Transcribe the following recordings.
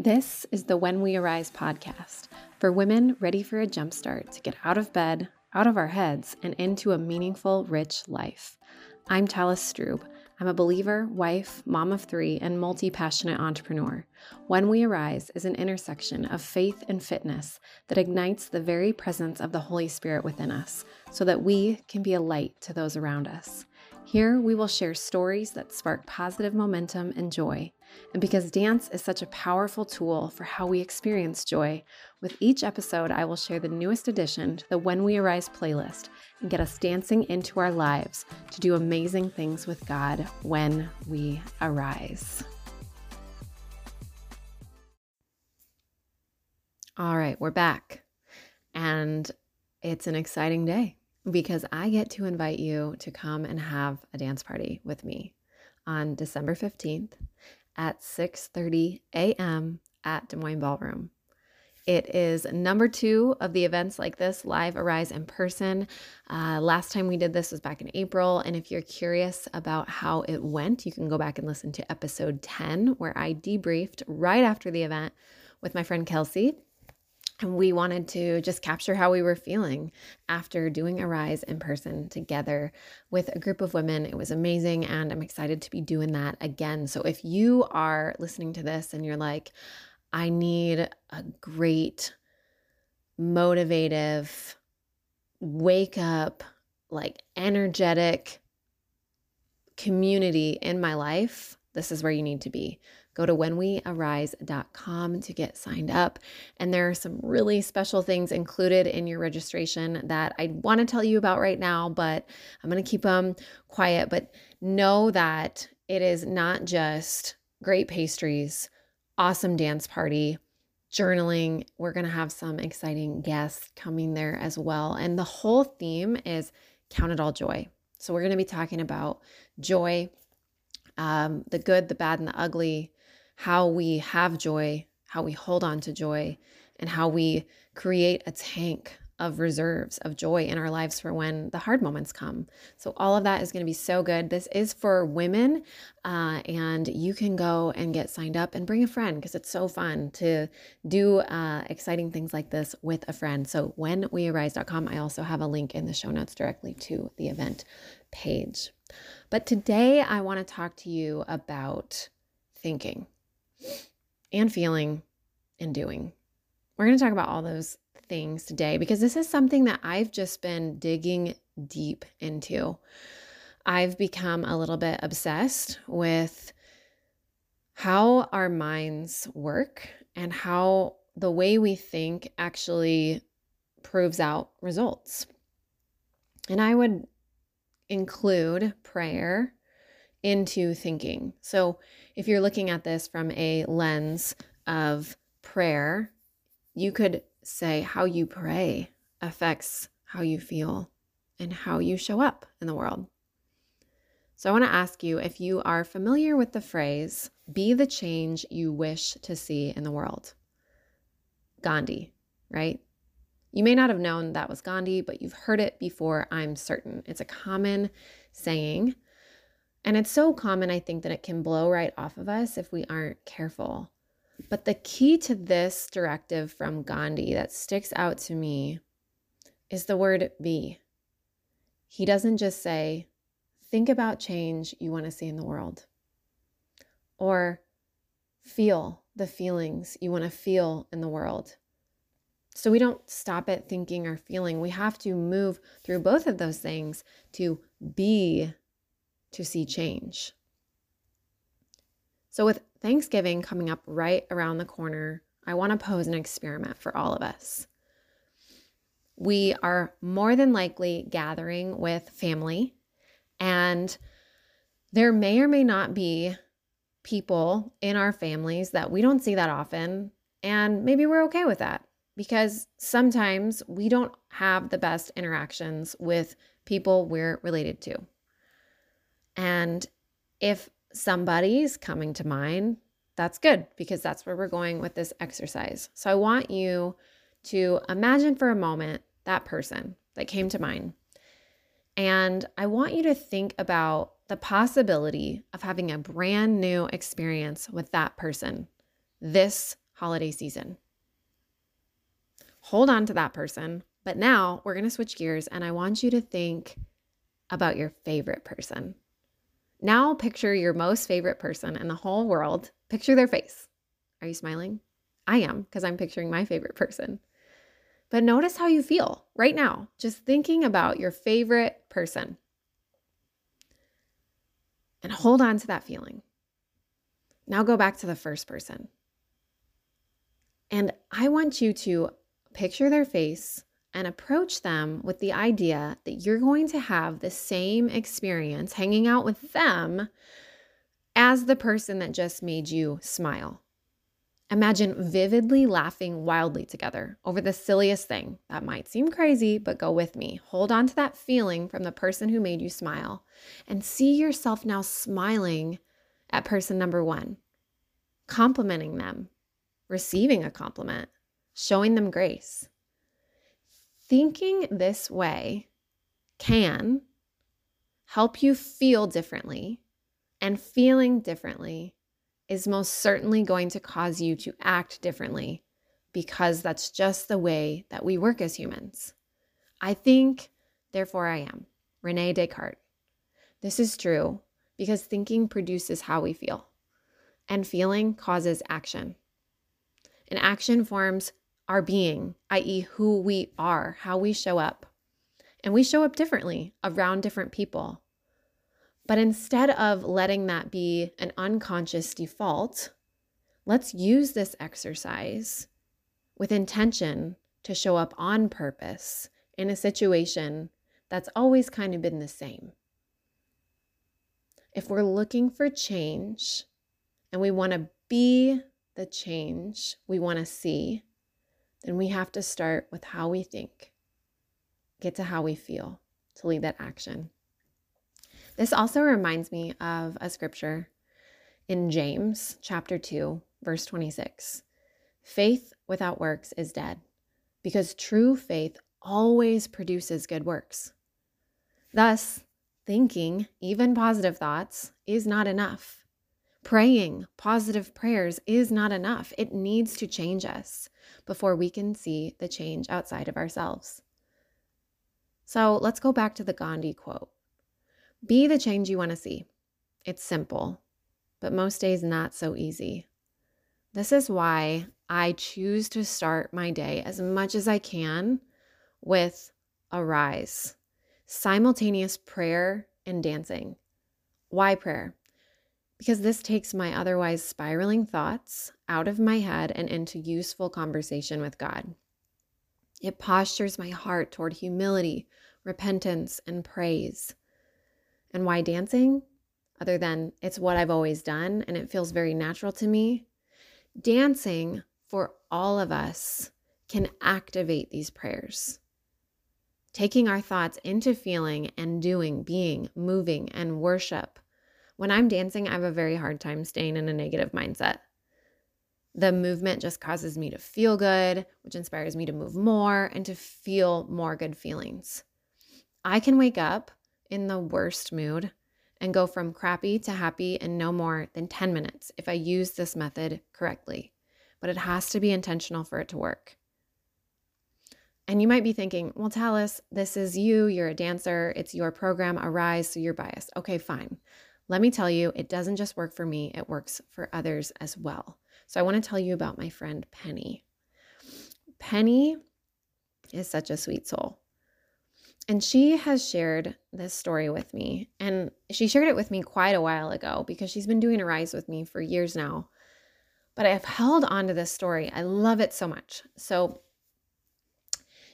This is the When We Arise podcast for women ready for a jumpstart to get out of bed, out of our heads, and into a meaningful, rich life. I'm Talis Strub. I'm a believer, wife, mom of three, and multi passionate entrepreneur. When We Arise is an intersection of faith and fitness that ignites the very presence of the Holy Spirit within us so that we can be a light to those around us. Here, we will share stories that spark positive momentum and joy. And because dance is such a powerful tool for how we experience joy, with each episode, I will share the newest addition to the When We Arise playlist and get us dancing into our lives to do amazing things with God when we arise. All right, we're back. And it's an exciting day because I get to invite you to come and have a dance party with me on December 15th at 6:30 a.m. at Des Moines Ballroom. It is number two of the events like this, Live Arise in person. Uh, last time we did this was back in April. And if you're curious about how it went, you can go back and listen to episode 10, where I debriefed right after the event with my friend Kelsey and we wanted to just capture how we were feeling after doing Arise in person together with a group of women. It was amazing. And I'm excited to be doing that again. So if you are listening to this and you're like, I need a great, motivative, wake up, like energetic community in my life, this is where you need to be. Go to whenwearise.com to get signed up. And there are some really special things included in your registration that I want to tell you about right now, but I'm going to keep them quiet. But know that it is not just great pastries, awesome dance party, journaling. We're going to have some exciting guests coming there as well. And the whole theme is count it all joy. So we're going to be talking about joy, um, the good, the bad, and the ugly, how we have joy, how we hold on to joy, and how we create a tank of reserves of joy in our lives for when the hard moments come. So, all of that is going to be so good. This is for women, uh, and you can go and get signed up and bring a friend because it's so fun to do uh, exciting things like this with a friend. So, whenwearise.com, I also have a link in the show notes directly to the event page. But today, I want to talk to you about thinking and feeling and doing. We're going to talk about all those things today because this is something that I've just been digging deep into. I've become a little bit obsessed with how our minds work and how the way we think actually proves out results. And I would include prayer into thinking. So, if you're looking at this from a lens of prayer, you could say how you pray affects how you feel and how you show up in the world. So, I want to ask you if you are familiar with the phrase, be the change you wish to see in the world. Gandhi, right? You may not have known that was Gandhi, but you've heard it before, I'm certain. It's a common saying and it's so common, I think, that it can blow right off of us if we aren't careful. But the key to this directive from Gandhi that sticks out to me is the word be. He doesn't just say, think about change you want to see in the world, or feel the feelings you want to feel in the world. So we don't stop at thinking or feeling. We have to move through both of those things to be to see change. So, with Thanksgiving coming up right around the corner, I want to pose an experiment for all of us. We are more than likely gathering with family, and there may or may not be people in our families that we don't see that often, and maybe we're okay with that because sometimes we don't have the best interactions with people we're related to. And if somebody's coming to mind, that's good because that's where we're going with this exercise. So I want you to imagine for a moment that person that came to mind. And I want you to think about the possibility of having a brand new experience with that person this holiday season. Hold on to that person. But now we're going to switch gears and I want you to think about your favorite person. Now picture your most favorite person in the whole world. Picture their face. Are you smiling? I am because I'm picturing my favorite person. But notice how you feel right now, just thinking about your favorite person. And hold on to that feeling. Now go back to the first person. And I want you to picture their face and approach them with the idea that you're going to have the same experience hanging out with them as the person that just made you smile. Imagine vividly laughing wildly together over the silliest thing. That might seem crazy, but go with me. Hold on to that feeling from the person who made you smile and see yourself now smiling at person number one, complimenting them, receiving a compliment, showing them grace. Thinking this way can help you feel differently, and feeling differently is most certainly going to cause you to act differently because that's just the way that we work as humans. I think, therefore I am. Rene Descartes. This is true because thinking produces how we feel, and feeling causes action. And action forms our being, i.e., who we are, how we show up. And we show up differently around different people. But instead of letting that be an unconscious default, let's use this exercise with intention to show up on purpose in a situation that's always kind of been the same. If we're looking for change and we want to be the change we want to see, then we have to start with how we think, get to how we feel to lead that action. This also reminds me of a scripture in James chapter 2, verse 26. Faith without works is dead, because true faith always produces good works. Thus, thinking, even positive thoughts, is not enough. Praying positive prayers is not enough. It needs to change us before we can see the change outside of ourselves. So let's go back to the Gandhi quote Be the change you want to see. It's simple, but most days not so easy. This is why I choose to start my day as much as I can with arise, simultaneous prayer and dancing. Why prayer? Because this takes my otherwise spiraling thoughts out of my head and into useful conversation with God. It postures my heart toward humility, repentance, and praise. And why dancing? Other than it's what I've always done and it feels very natural to me. Dancing for all of us can activate these prayers. Taking our thoughts into feeling and doing, being, moving, and worship when I'm dancing, I have a very hard time staying in a negative mindset. The movement just causes me to feel good, which inspires me to move more and to feel more good feelings. I can wake up in the worst mood and go from crappy to happy in no more than 10 minutes if I use this method correctly. But it has to be intentional for it to work. And you might be thinking, well, Talis, this is you. You're a dancer. It's your program, Arise, so you're biased. Okay, fine. Let me tell you, it doesn't just work for me, it works for others as well. So I want to tell you about my friend Penny. Penny is such a sweet soul. And she has shared this story with me. And she shared it with me quite a while ago because she's been doing Arise with me for years now. But I've held on to this story. I love it so much. So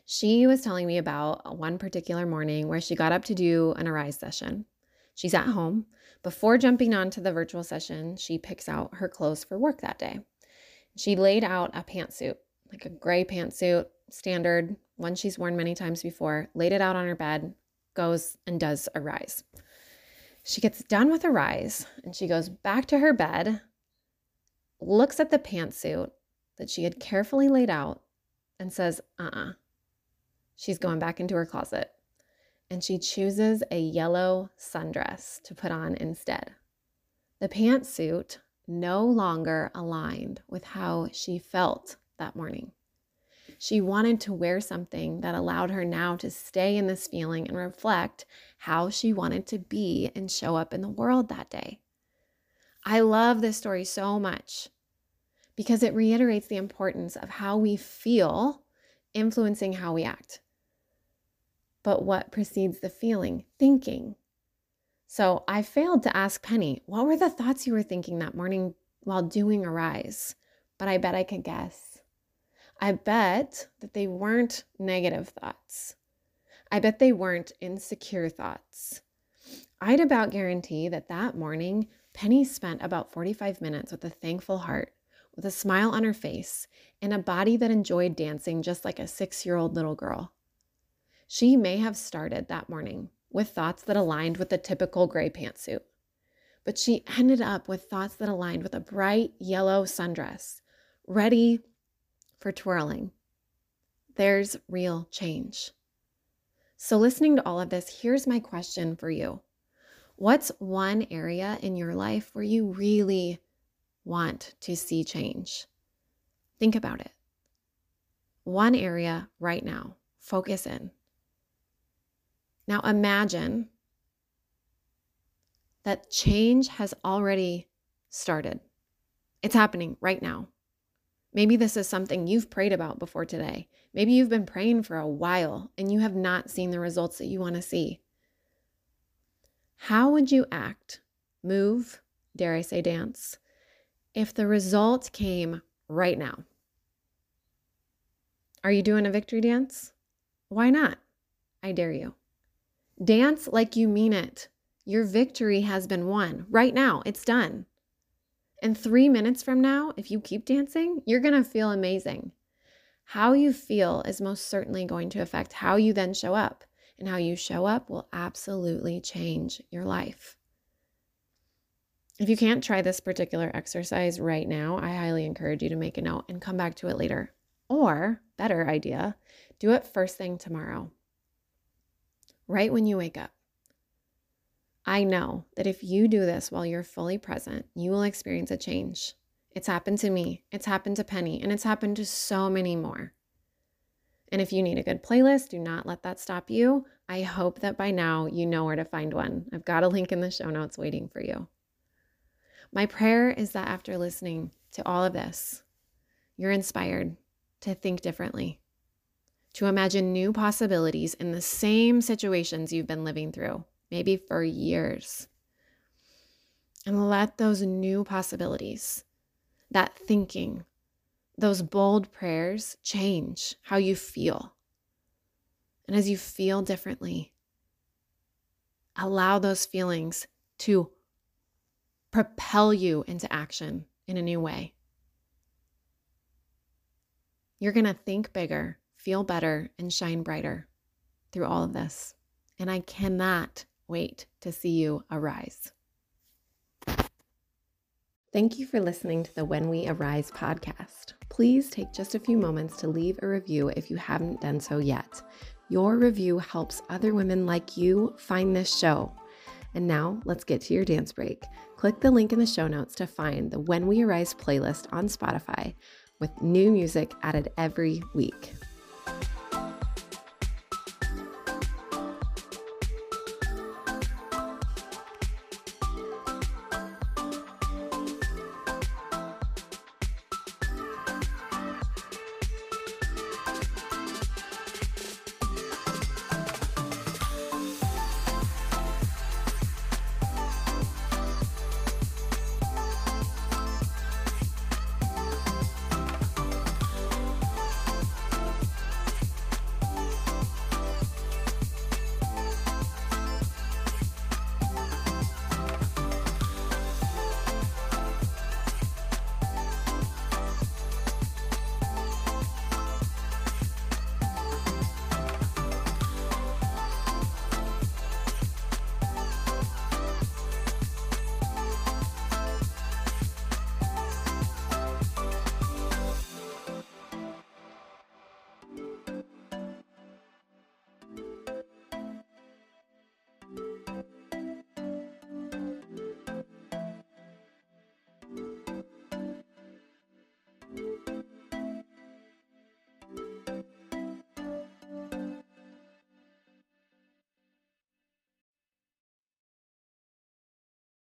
she was telling me about one particular morning where she got up to do an Arise session. She's at home. Before jumping onto the virtual session, she picks out her clothes for work that day. She laid out a pantsuit, like a gray pantsuit, standard, one she's worn many times before, laid it out on her bed, goes and does Arise. She gets done with Arise and she goes back to her bed, looks at the pantsuit that she had carefully laid out, and says, uh uh-uh. uh. She's going back into her closet and she chooses a yellow sundress to put on instead. The pantsuit no longer aligned with how she felt that morning. She wanted to wear something that allowed her now to stay in this feeling and reflect how she wanted to be and show up in the world that day. I love this story so much because it reiterates the importance of how we feel influencing how we act. But what precedes the feeling? Thinking. So I failed to ask Penny, what were the thoughts you were thinking that morning while doing Arise? But I bet I could guess. I bet that they weren't negative thoughts. I bet they weren't insecure thoughts. I'd about guarantee that that morning, Penny spent about 45 minutes with a thankful heart, with a smile on her face, and a body that enjoyed dancing just like a six year old little girl. She may have started that morning with thoughts that aligned with the typical gray pantsuit, but she ended up with thoughts that aligned with a bright yellow sundress, ready for twirling. There's real change. So, listening to all of this, here's my question for you What's one area in your life where you really want to see change? Think about it. One area right now, focus in. Now imagine that change has already started. It's happening right now. Maybe this is something you've prayed about before today. Maybe you've been praying for a while and you have not seen the results that you want to see. How would you act, move, dare I say dance, if the result came right now? Are you doing a victory dance? Why not? I dare you. Dance like you mean it. Your victory has been won. Right now, it's done. And three minutes from now, if you keep dancing, you're going to feel amazing. How you feel is most certainly going to affect how you then show up and how you show up will absolutely change your life. If you can't try this particular exercise right now, I highly encourage you to make a note and come back to it later. Or, better idea, do it first thing tomorrow, right when you wake up. I know that if you do this while you're fully present, you will experience a change. It's happened to me, it's happened to Penny, and it's happened to so many more. And if you need a good playlist, do not let that stop you. I hope that by now you know where to find one. I've got a link in the show notes waiting for you. My prayer is that after listening to all of this, you're inspired to think differently, to imagine new possibilities in the same situations you've been living through, maybe for years. And let those new possibilities, that thinking, those bold prayers change how you feel. And as you feel differently, allow those feelings to propel you into action in a new way. You're going to think bigger, feel better, and shine brighter through all of this. And I cannot wait to see you arise. Thank you for listening to the When We Arise podcast. Please take just a few moments to leave a review if you haven't done so yet. Your review helps other women like you find this show. And now let's get to your dance break. Click the link in the show notes to find the When We Arise playlist on Spotify with new music added every week.